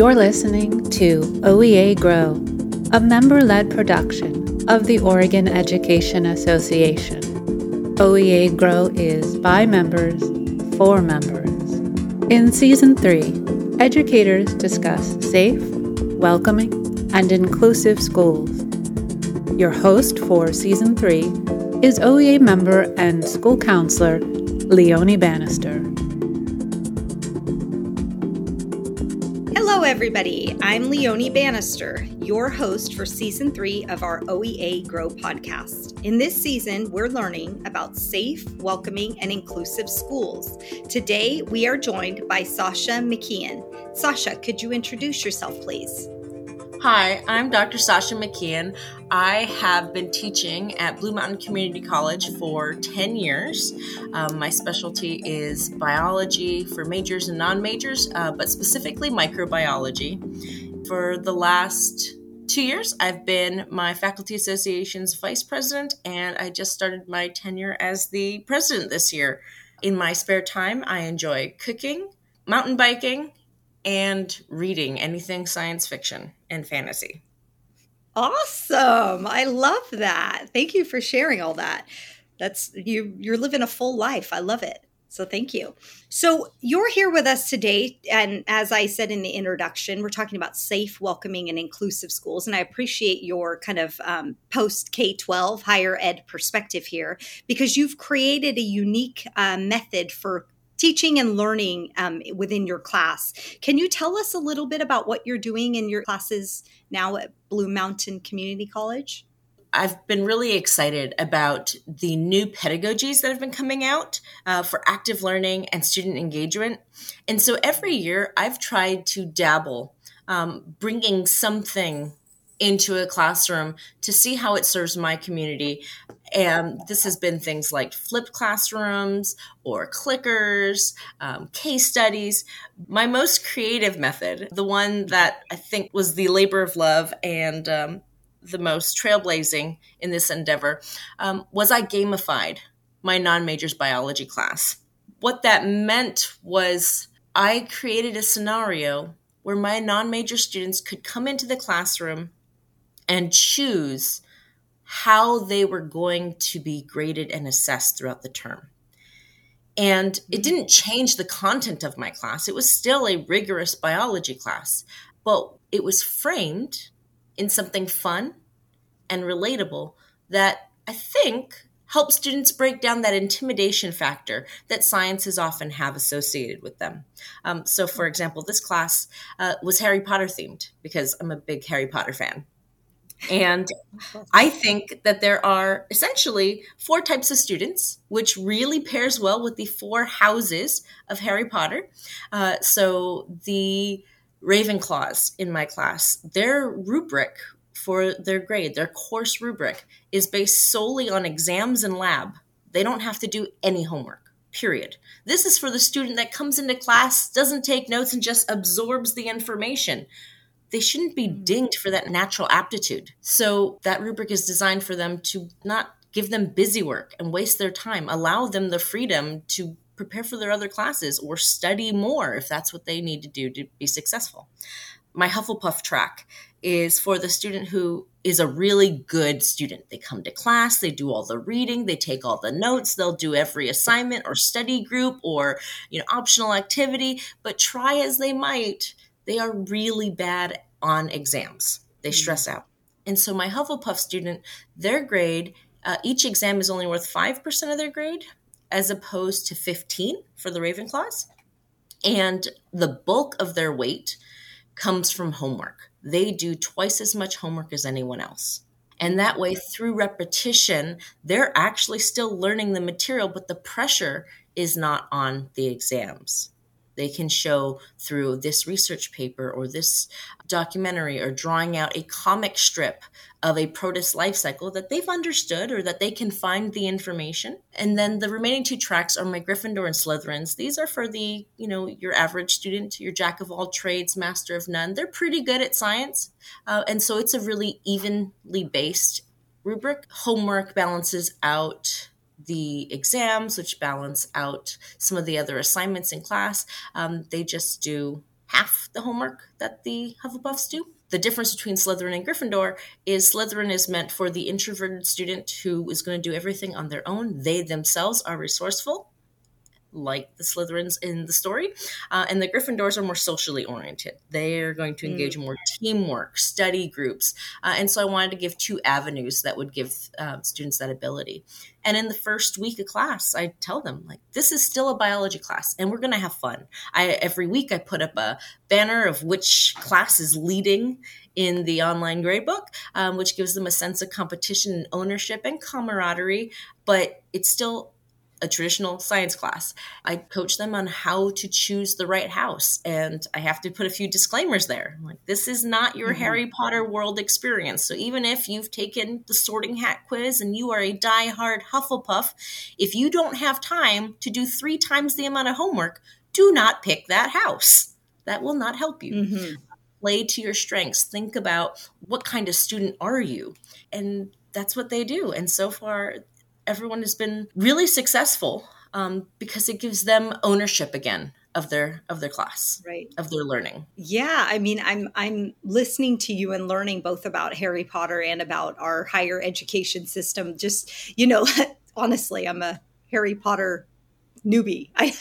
You're listening to OEA Grow, a member led production of the Oregon Education Association. OEA Grow is by members, for members. In Season 3, educators discuss safe, welcoming, and inclusive schools. Your host for Season 3 is OEA member and school counselor Leonie Bannister. Everybody. I'm Leonie Bannister, your host for season three of our OEA Grow podcast. In this season, we're learning about safe, welcoming, and inclusive schools. Today, we are joined by Sascha McKeon. Sascha, could you introduce yourself, please? Hi, I'm Dr. Sascha McKeon. I have been teaching at Blue Mountain Community College for 10 years. Um, my specialty is biology for majors and non majors, uh, but specifically microbiology. For the last two years, I've been my Faculty Association's vice president, and I just started my tenure as the president this year. In my spare time, I enjoy cooking, mountain biking, and reading anything science fiction and fantasy. Awesome. I love that. Thank you for sharing all that. That's you you're living a full life. I love it. So thank you. So you're here with us today and as I said in the introduction, we're talking about safe, welcoming and inclusive schools and I appreciate your kind of um, post K-12 higher ed perspective here because you've created a unique uh, method for teaching and learning um, within your class. Can you tell us a little bit about what you're doing in your classes now at Blue Mountain Community College? I've been really excited about the new pedagogies that have been coming out uh, for active learning and student engagement. And so every year I've tried to dabble, um, bringing something into a classroom to see how it serves my community. And this has been things like flipped classrooms or clickers, um, case studies. My most creative method, the one that I think was the labor of love and um, the most trailblazing in this endeavor, um, was I gamified my non majors biology class. What that meant was I created a scenario where my non major students could come into the classroom and choose how they were going to be graded and assessed throughout the term. And it mm-hmm. didn't change the content of my class. It was still a rigorous biology class, but it was framed in something fun and relatable that I think helps students break down that intimidation factor that sciences often have associated with them. Um, so, for example, this class uh, was Harry Potter themed because I'm a big Harry Potter fan. And I think that there are essentially four types of students, which really pairs well with the four houses of Harry Potter. Uh, so the Ravenclaws in my class, their rubric for their grade, their course rubric, is based solely on exams and lab. They don't have to do any homework, period. This is for the student that comes into class, doesn't take notes, and just absorbs the information they shouldn't be mm. dinged for that natural aptitude. So that rubric is designed for them to not give them busy work and waste their time, allow them the freedom to prepare for their other classes or study more if that's what they need to do to be successful. My Hufflepuff track is for the student who is a really good student. They come to class, they do all the reading, they take all the notes, they'll do every assignment or study group or, you know, optional activity, but try as they might, they are really bad on exams. They mm-hmm. stress out. And so my Hufflepuff student, their grade, uh, each exam is only worth 5% of their grade as opposed to 15 for the Ravenclaws. And the bulk of their weight comes from homework. They do twice as much homework as anyone else. And that way, through repetition, they're actually still learning the material, but the pressure is not on the exams. They can show through this research paper or this documentary or drawing out a comic strip of a protist life cycle that they've understood or that they can find the information. And then the remaining two tracks are my Gryffindor and Slytherins. These are for the, you know, your average student, your jack of all trades, master of none. They're pretty good at science. Uh, and so it's a really evenly based rubric. Homework balances out the exams, which balance out some of the other assignments in class. Um, they just do half the homework that the Hufflepuffs do. The difference between Slytherin and Gryffindor is Slytherin is meant for the introverted student who is going to do everything on their own. They themselves are resourceful like the Slytherins in the story. Uh, and the Gryffindors are more socially oriented. They are going to engage mm. in more teamwork, study groups. Uh, and so I wanted to give two avenues that would give uh, students that ability. And in the first week of class, I tell them, like, this is still a biology class and we're going to have fun. I, every week I put up a banner of which class is leading in the online gradebook, um, which gives them a sense of competition and ownership and camaraderie, but it's still a traditional science class. I coach them on how to choose the right house. And I have to put a few disclaimers there. Like, this is not your mm-hmm. Harry Potter world experience. So even if you've taken the sorting hat quiz and you are a die-hard Hufflepuff, if you don't have time to do three times the amount of homework, do not pick that house. That will not help you. Mm-hmm. Play to your strengths. Think about what kind of student are you? And that's what they do. And so far, everyone has been really successful um, because it gives them ownership again of their of their class right. of their learning. Yeah i mean i'm i'm listening to you and learning both about harry potter and about our higher education system. Just you know honestly i'm a harry potter newbie. I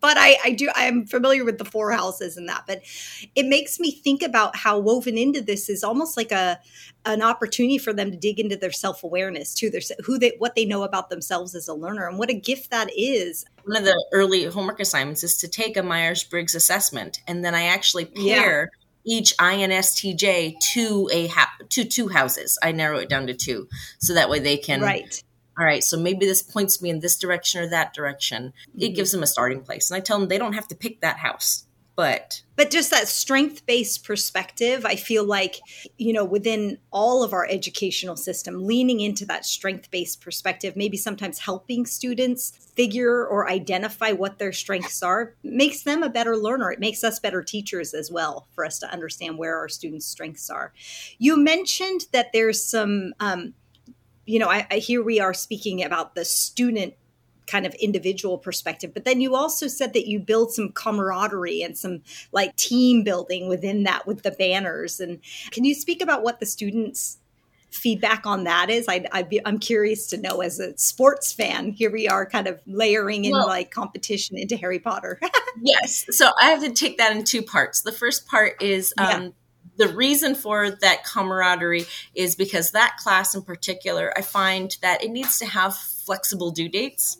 but I, I do I'm familiar with the four houses and that. But it makes me think about how woven into this is almost like a an opportunity for them to dig into their self awareness too. their who they what they know about themselves as a learner and what a gift that is. One of the early homework assignments is to take a Myers Briggs assessment, and then I actually pair. Yeah each INSTJ to a ha- to two houses. I narrow it down to two, so that way they can right all right, so maybe this points me in this direction or that direction. It mm-hmm. gives them a starting place. And I tell them they don't have to pick that house, but. But just that strength based perspective, I feel like, you know, within all of our educational system, leaning into that strength based perspective, maybe sometimes helping students figure or identify what their strengths are, makes them a better learner. It makes us better teachers as well for us to understand where our students' strengths are. You mentioned that there's some um, you know, I, I here we are speaking about the student kind of individual perspective but then you also said that you build some camaraderie and some like team building within that with the banners. And can you speak about what the students feedback on that is? I, I am curious to know as a sports fan here we are kind of layering in well, like competition into harry potter. Yes. So i have to take that in two parts. The first part is um, the reason for that camaraderie is because that class in particular, I find that it needs to have flexible due dates.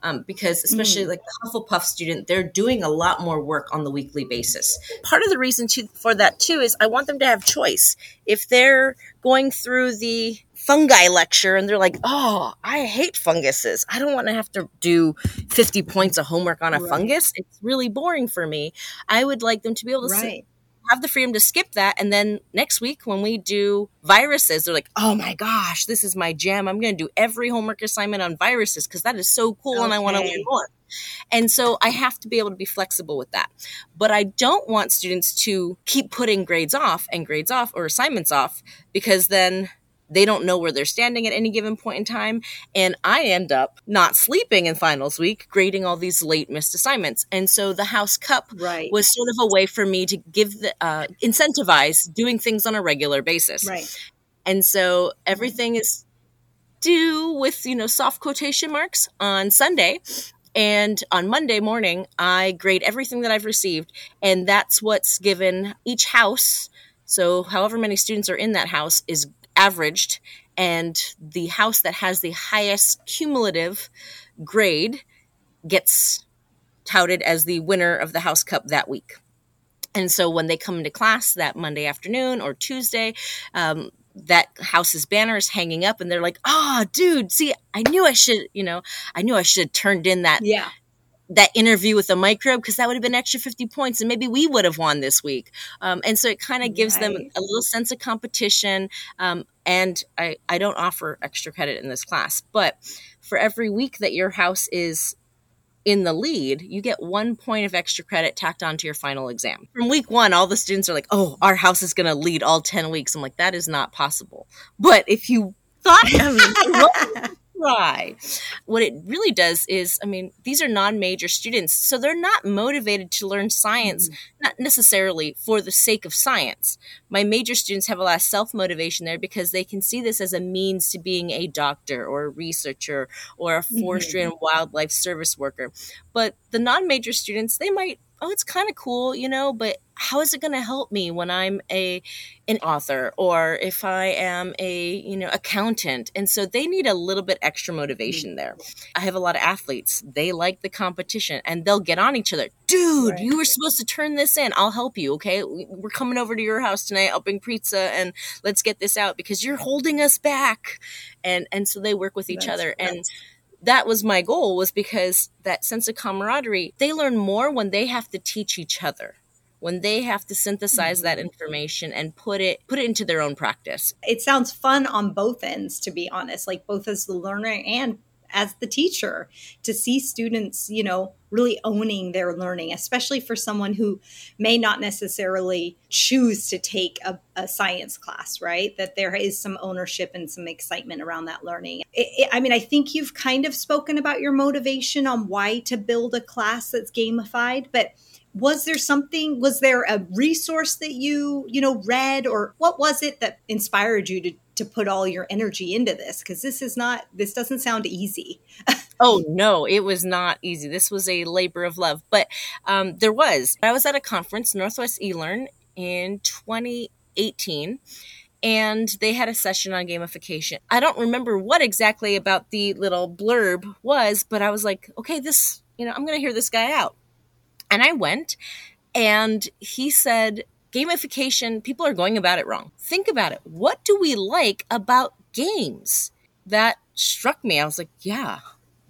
Um, because especially mm. like the Hufflepuff student, they're doing a lot more work on the weekly basis. Part of the reason to, for that too is I want them to have choice. If they're going through the fungi lecture and they're like, oh, I hate funguses. I don't want to have to do 50 points of homework on a right. fungus. It's really boring for me. I would like them to be able to right. sit have the freedom to skip that. And then next week, when we do viruses, they're like, oh my gosh, this is my jam. I'm going to do every homework assignment on viruses because that is so cool okay. and I want to learn more. And so I have to be able to be flexible with that. But I don't want students to keep putting grades off and grades off or assignments off because then they don't know where they're standing at any given point in time. And I end up not sleeping in finals week, grading all these late missed assignments. And so the House Cup right. was sort of a way for me to give the, uh, incentivize doing things on a regular basis. Right. And so everything is due with, you know, soft quotation marks on Sunday. And on Monday morning, I grade everything that I've received. And that's what's given each house. So, however many students are in that house is averaged, and the house that has the highest cumulative grade gets touted as the winner of the House Cup that week. And so when they come into class that Monday afternoon or Tuesday, um, that house's banner is hanging up and they're like, oh, dude, see, I knew I should, you know, I knew I should have turned in that yeah that interview with the microbe because that would have been extra 50 points and maybe we would have won this week. Um, and so it kind of gives right. them a little sense of competition um, and I, I don't offer extra credit in this class but for every week that your house is in the lead you get one point of extra credit tacked onto your final exam. From week one all the students are like oh our house is going to lead all 10 weeks. I'm like that is not possible. But if you thought I mean, try. What it really does is, I mean, these are non major students, so they're not motivated to learn science, mm-hmm. not necessarily for the sake of science. My major students have a lot of self motivation there because they can see this as a means to being a doctor or a researcher or a forestry mm-hmm. and wildlife service worker. But the non major students, they might oh, it's kind of cool, you know, but how is it going to help me when I'm a an author or if I am a, you know, accountant? And so they need a little bit extra motivation there. I have a lot of athletes. They like the competition and they'll get on each other. Dude, right. you were supposed to turn this in. I'll help you, okay? We're coming over to your house tonight. I'll bring pizza and let's get this out because you're holding us back. And and so they work with each that's, other and that was my goal was because that sense of camaraderie they learn more when they have to teach each other when they have to synthesize that mm-hmm. information and put it put it into their own practice it sounds fun on both ends to be honest like both as the learner and as the teacher to see students, you know, really owning their learning, especially for someone who may not necessarily choose to take a, a science class, right? That there is some ownership and some excitement around that learning. It, it, I mean, I think you've kind of spoken about your motivation on why to build a class that's gamified, but was there something was there a resource that you you know read or what was it that inspired you to to put all your energy into this because this is not this doesn't sound easy. Oh no it was not easy. This was a labor of love. But um, there was. I was at a conference northwest elearn in 2018 and they had a session on gamification. I don't remember what exactly about the little blurb was but i was like okay this you know i'm gonna hear this guy out. And i went and he said gamification, people are going about it wrong. Think about it. What do we like about games? That struck me. I was like, yeah,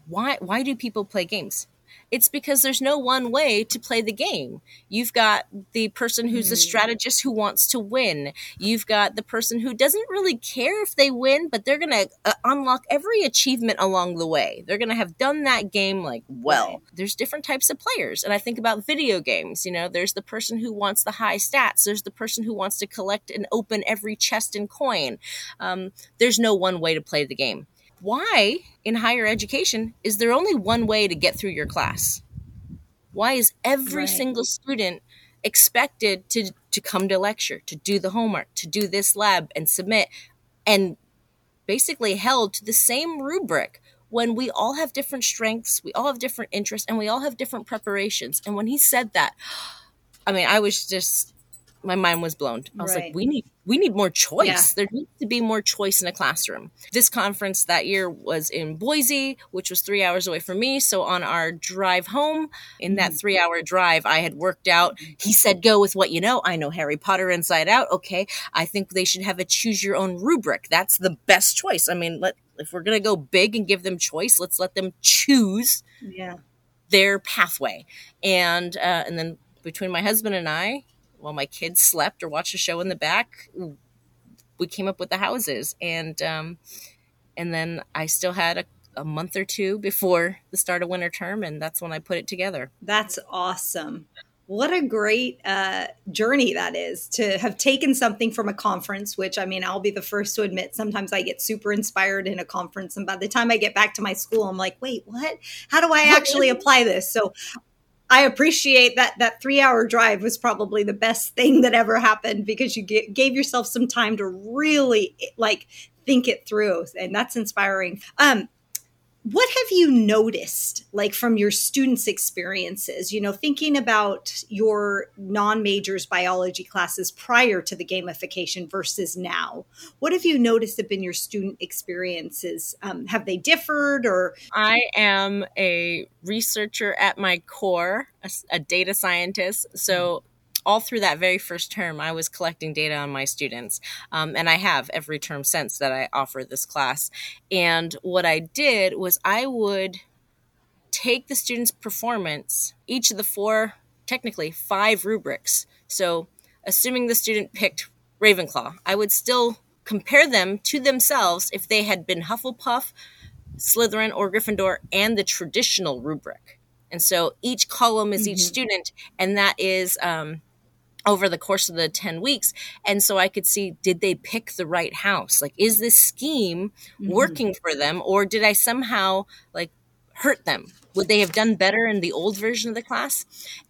why why do people play games? It's because there's no one way to play the game. You've got the person who's a mm. strategist who wants to win. You've got the person who doesn't really care if they win, but they're going to uh, unlock every achievement along the way. They're going to have done that game like well. There's different types of players. And I think about video games, you know, there's the person who wants the high stats, there's the person who wants to collect and open every chest and coin. Um, there's no one way to play the game why in higher education is there only one way to get through your class? Why is every right. single student expected to to come to lecture, to do the homework, to do this lab and submit and basically held to the same rubric when we all have different strengths, we all have different interests and we all have different preparations. And when he said that, I mean, I was just my mind was blown. I was right. like, we need we need more choice. Yeah. There needs to be more choice in a classroom. This conference that year was in Boise, which was three hours away from me. So on our drive home, in that mm-hmm. three hour drive, I had worked out. He said, go with what you know. I know Harry Potter inside out. Okay. I think they should have a choose your own rubric. That's the best choice. I mean, let if we're gonna go big and give them choice, let's let them choose yeah. their pathway. And uh, and then between my husband and I, while my kids slept or watched a show in the back, we came up with the houses, and um, and then I still had a, a month or two before the start of winter term, and that's when I put it together. That's awesome. What a great uh, journey that is to have taken something from a conference, which I mean, I'll be the first to admit sometimes I get super inspired in a conference. And by the time I get back to my school, I'm like, wait, what? How do I actually apply this? So I appreciate that that three hour drive was probably the best thing that ever happened because you gave yourself some time to really like think it through, and that's inspiring. Um, what have you noticed like from your students experiences? You know thinking about your non-majors biology classes prior to the gamification versus now what have you noticed have been your student experiences? Um, have they differed or? I am a researcher at my core a, a data scientist. So all through that very first term, I was collecting data on my students. Um, and I have every term since that I offer this class. And what I did was I would take the student's performance, each of the four, technically five rubrics. So, assuming the student picked Ravenclaw, I would still compare them to themselves if they had been Hufflepuff, Slytherin, or Gryffindor, and the traditional rubric. And so each column is mm-hmm. each student, and that is um, over the course of the 10 weeks. And so i could see did they pick the right house? Like is this scheme mm-hmm. working for them or did i somehow like hurt them? Would they have done better in the old version of the class?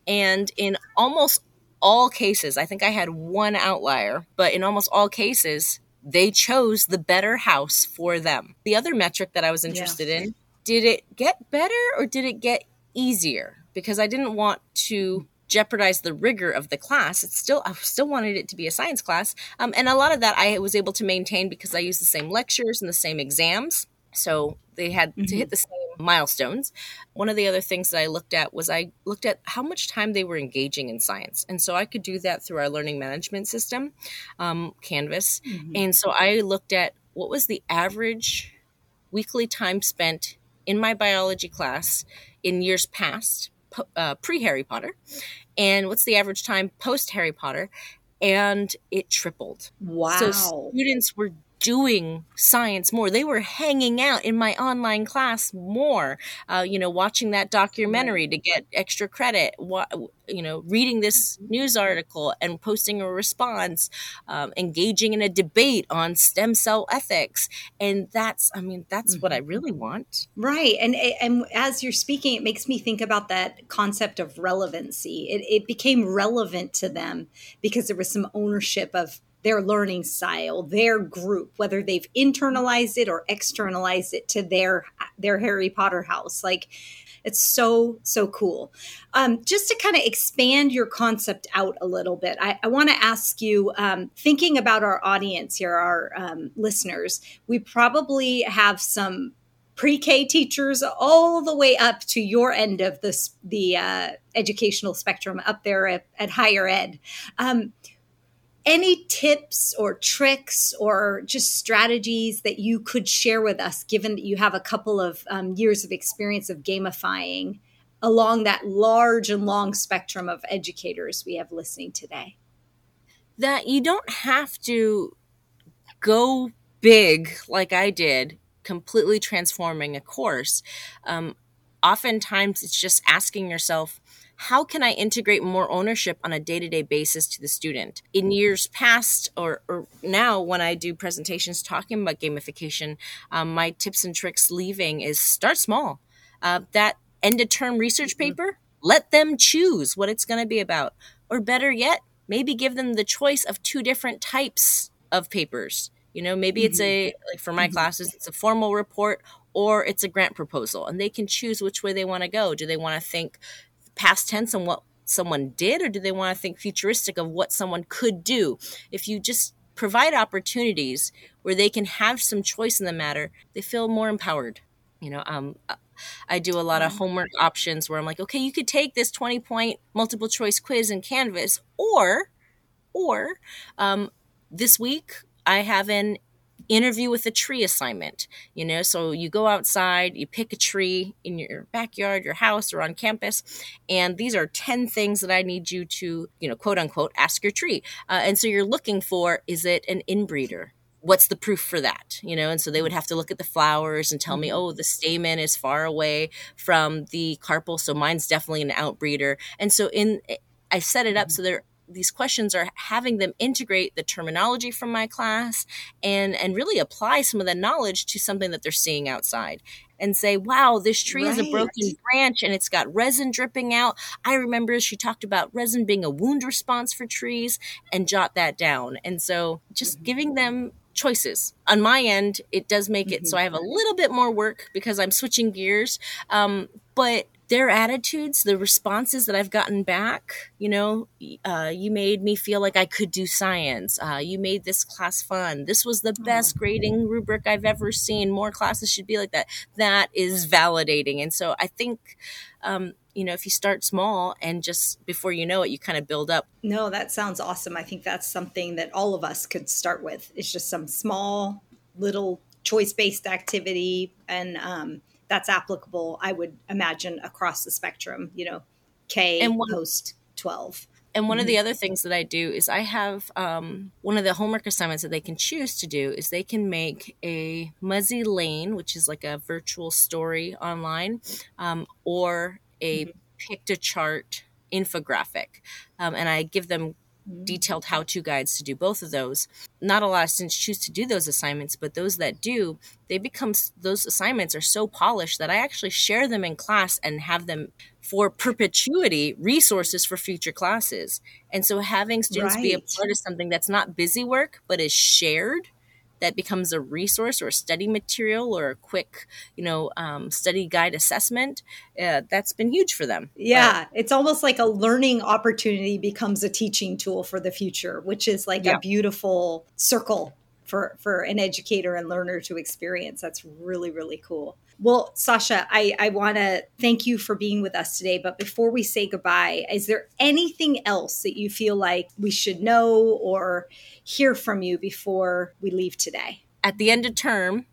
And in almost all cases i think i had one outlier but in almost all cases they chose the better house for them. The other metric that i was interested yeah. in did it get better or did it get easier? Because i didn't want to jeopardize the rigor of the class. It's still I still wanted it to be a science class, um, and a lot of that I was able to maintain because I used the same lectures and the same exams. So they had mm-hmm. to hit the same milestones. One of the other things that I looked at was I looked at how much time they were engaging in science, and so I could do that through our learning management system, um, Canvas. Mm-hmm. And so I looked at what was the average weekly time spent in my biology class in years past uh, pre Harry Potter, and what's the average time post Harry Potter, and it tripled. Wow! So students were doing science more. They were hanging out in my online class more, uh, you know, watching that documentary to get extra credit, you know, reading this news article and posting a response, um, engaging in a debate on stem cell ethics. And that's, I mean, that's mm-hmm. what I mm-hmm. really want. Right. And, and as you're speaking, it makes me think about that concept of relevancy. It, it became relevant to them because there was some ownership of their learning style, their group, whether they've internalized it or externalized it to their their Harry Potter house. Like it's so so cool. Um, just to kind of expand your concept out a little bit, I, I want to ask you, um, thinking about our audience here, our um, listeners, we probably have some pre-K teachers all the way up to your end of this the uh, educational spectrum, up there at, at higher ed. Um, any tips or tricks or just strategies that you could share with us, given that you have a couple of um, years of experience of gamifying along that large and long spectrum of educators we have listening today? That you don't have to go big like I did, completely transforming a course. Um, oftentimes, it's just asking yourself, how can I integrate more ownership on a day to day basis to the student? In years past, or, or, now when I do presentations talking about gamification, um, my tips and tricks leaving is start small. Uh, that end of term research mm-hmm. paper, let them choose what it's going to be about. Or better yet, maybe give them the choice of two different types of papers. You know, maybe mm-hmm. it's a, like for my mm-hmm. classes, it's a formal report or it's a grant proposal and they can choose which way they want to go. Do they want to think past tense on what someone did, or do they want to think futuristic of what someone could do? If you just provide opportunities where they can have some choice in the matter, they feel more empowered. You know, um, I do a lot of homework options where I'm like, okay, you could take this 20 point multiple choice quiz in Canvas, or, or um, this week I have an interview with a tree assignment you know? So you go outside you pick a tree in your backyard your house or on campus and these are 10 things that i need you to you know quote unquote ask your tree. Uh, and so you're looking for is it an inbreeder? What's the proof for that? You know and so they would have to look at the flowers and tell me mm-hmm. oh the stamen is far away from the carpel so mine's definitely an outbreeder. And so in i set it up mm-hmm. so they're these questions are having them integrate the terminology from my class and and really apply some of the knowledge to something that they're seeing outside and say wow this tree right. is a broken branch and it's got resin dripping out i remember she talked about resin being a wound response for trees and jot that down and so just mm-hmm. giving them choices on my end it does make it mm-hmm. so i have a little bit more work because i'm switching gears um, but their attitudes, the responses that I've gotten back, you know, uh, you made me feel like I could do science. Uh, you made this class fun. This was the best grading rubric I've ever seen. More classes should be like that. That is validating. And so I think, um, you know, if you start small and just before you know it, you kind of build up. No, that sounds awesome. I think that's something that all of us could start with. It's just some small little choice based activity and, um, that's applicable, I would imagine, across the spectrum, you know, K and one, post 12. And one mm-hmm. of the mm-hmm. other things that I do is I have um, one of the homework assignments that they can choose to do is they can make a Muzzy Lane, which is like a virtual story online, um, or a mm-hmm. Piktochart infographic. Um, and I give them. Mm-hmm. detailed how to guides to do both of those. Not a lot of students choose to do those assignments, but those that do, they become those assignments are so polished that I actually share them in class and have them for perpetuity resources for future classes. And so having students right. be a part of something that's not busy work, but is shared that becomes a resource or a study material or a quick, you know, um, study guide assessment, uh, that's been huge for them. Yeah, but, it's almost like a learning opportunity becomes a teaching tool for the future, which is like yeah. a beautiful circle for for an educator and learner to experience. That's really really cool. Well, Sascha, I, I want to thank you for being with us today. But before we say goodbye, is there anything else that you feel like we should know or hear from you before we leave today? At the end of term,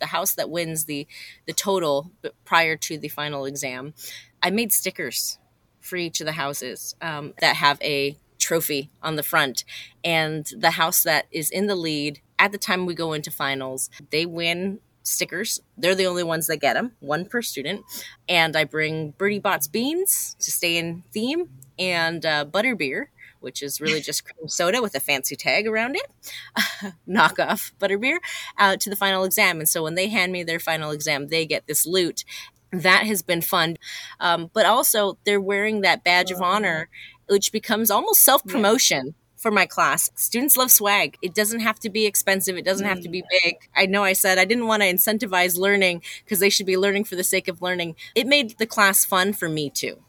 the house that wins the the total prior to the final exam, I made stickers for each of the houses um, that have a trophy on the front, and the house that is in the lead at the time we go into finals, they win stickers. They're the only ones that get them, one per student. And I bring Bertie Bott's beans to stay in theme and uh, butterbeer, which is really just cream soda with a fancy tag around it, knockoff butterbeer, uh, to the final exam. And so when they hand me their final exam, they get this loot. That has been fun. Um, but also, they're wearing that badge of honor, which becomes almost self promotion for my class. Students love swag. It doesn't have to be expensive. It doesn't have to be big. I know I said I didn't want to incentivize learning because they should be learning for the sake of learning. It made the class fun for me too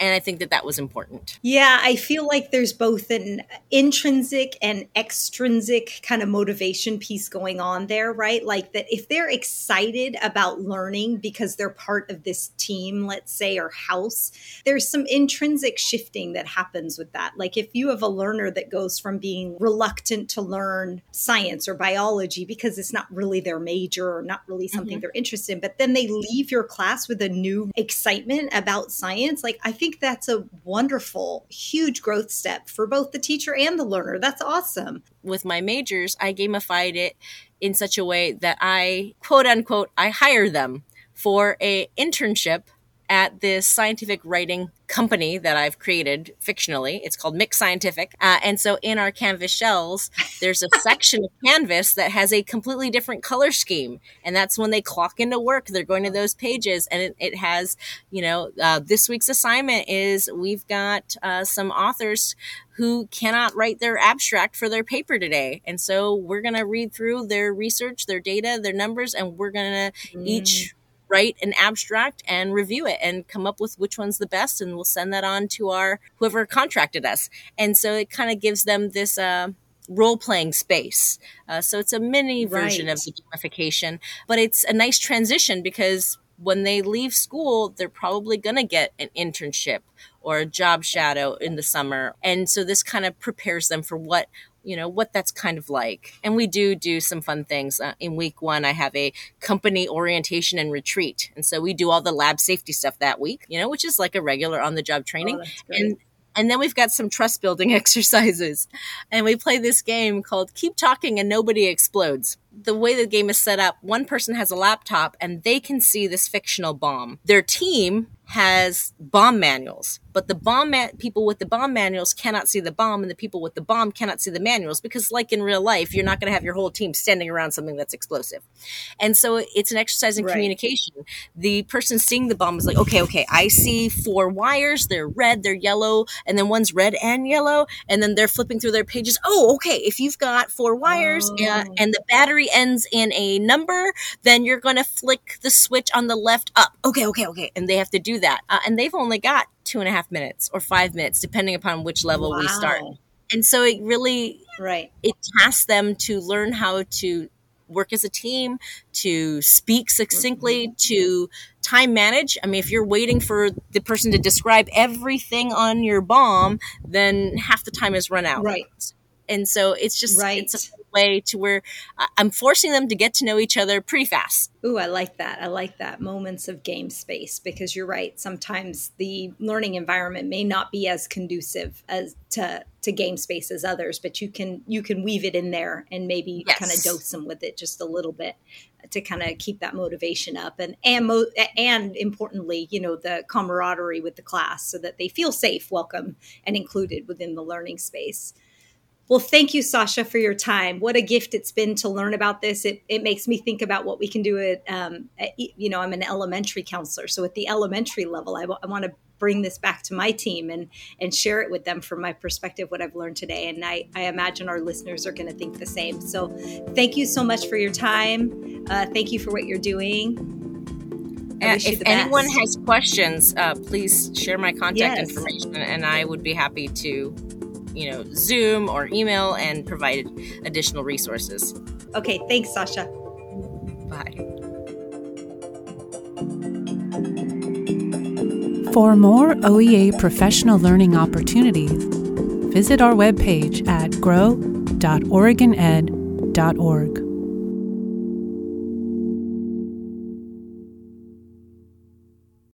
and I think that that was important. Yeah, I feel like there's both an intrinsic and extrinsic kind of motivation piece going on there, right? Like that if they're excited about learning because they're part of this team, let's say, or house, there's some intrinsic shifting that happens with that. Like if you have a learner that goes from being reluctant to learn science or biology because it's not really their major or not really something mm-hmm. they're interested in, but then they leave your class with a new excitement about science, like I think think that's a wonderful, huge growth step for both the teacher and the learner. That's awesome. With my majors, I gamified it in such a way that I quote unquote I hire them for a internship at this scientific writing company that I've created fictionally. It's called Mix Scientific. Uh, and so in our canvas shells, there's a section of canvas that has a completely different color scheme. And that's when they clock into work. They're going to those pages and it, it has, you know, uh, this week's assignment is we've got uh, some authors who cannot write their abstract for their paper today. And so we're going to read through their research, their data, their numbers, and we're going to mm. each write an abstract and review it and come up with which one's the best and we'll send that on to our whoever contracted us and so it kind of gives them this uh, role playing space. Uh, so it's a mini version right. of the gamification, but it's a nice transition because when they leave school, they're probably going to get an internship or a job shadow in the summer. And so this kind of prepares them for what you know what that's kind of like. And we do do some fun things. Uh, in week one i have a company orientation and retreat. And so we do all the lab safety stuff that week you know which is like a regular on the job training. Oh, and and then we've got some trust building exercises. And we play this game called keep talking and nobody explodes. The way the game is set up one person has a laptop and they can see this fictional bomb. Their team has bomb manuals, but the bomb people with the bomb manuals cannot see the bomb, and the people with the bomb cannot see the manuals because, like in real life, you're not going to have your whole team standing around something that's explosive. And so it's an exercise in right. communication. The person seeing the bomb is like, okay, okay, I see four wires. They're red, they're yellow, and then one's red and yellow, and then they're flipping through their pages. Oh, okay, if you've got four wires oh. uh, and the battery ends in a number, then you're going to flick the switch on the left up. Okay, okay, okay, and they have to do that. Uh, and they've only got two and a half minutes or five minutes, depending upon which level wow. we start. And so it really, right, it tasks them to learn how to work as a team, to speak succinctly, mm-hmm. to time manage. I mean, if you're waiting for the person to describe everything on your bomb, then half the time is run out. Right. And so it's just right. it's a way to where I'm forcing them to get to know each other pretty fast. Ooh, I like that. I like that moments of game space because you're right. Sometimes the learning environment may not be as conducive as to to game space as others, but you can you can weave it in there and maybe yes. kind of dose them with it just a little bit to kind of keep that motivation up and and mo- and importantly, you know, the camaraderie with the class so that they feel safe, welcome, and included within the learning space. Well, thank you, Sascha, for your time. What a gift it's been to learn about this. It, it makes me think about what we can do at, um, at, you know, I'm an elementary counselor. So at the elementary level, I, w- I want to bring this back to my team and, and share it with them from my perspective, what I've learned today. And I, I imagine our listeners are going to think the same. So thank you so much for your time. Uh, thank you for what you're doing. if anyone has questions, uh, please share my contact yes. information and I would be happy to you know, Zoom or email and provide additional resources. Okay, thanks, Sascha. Bye. For more OEA professional learning opportunities, visit our webpage at grow.oregoned.org.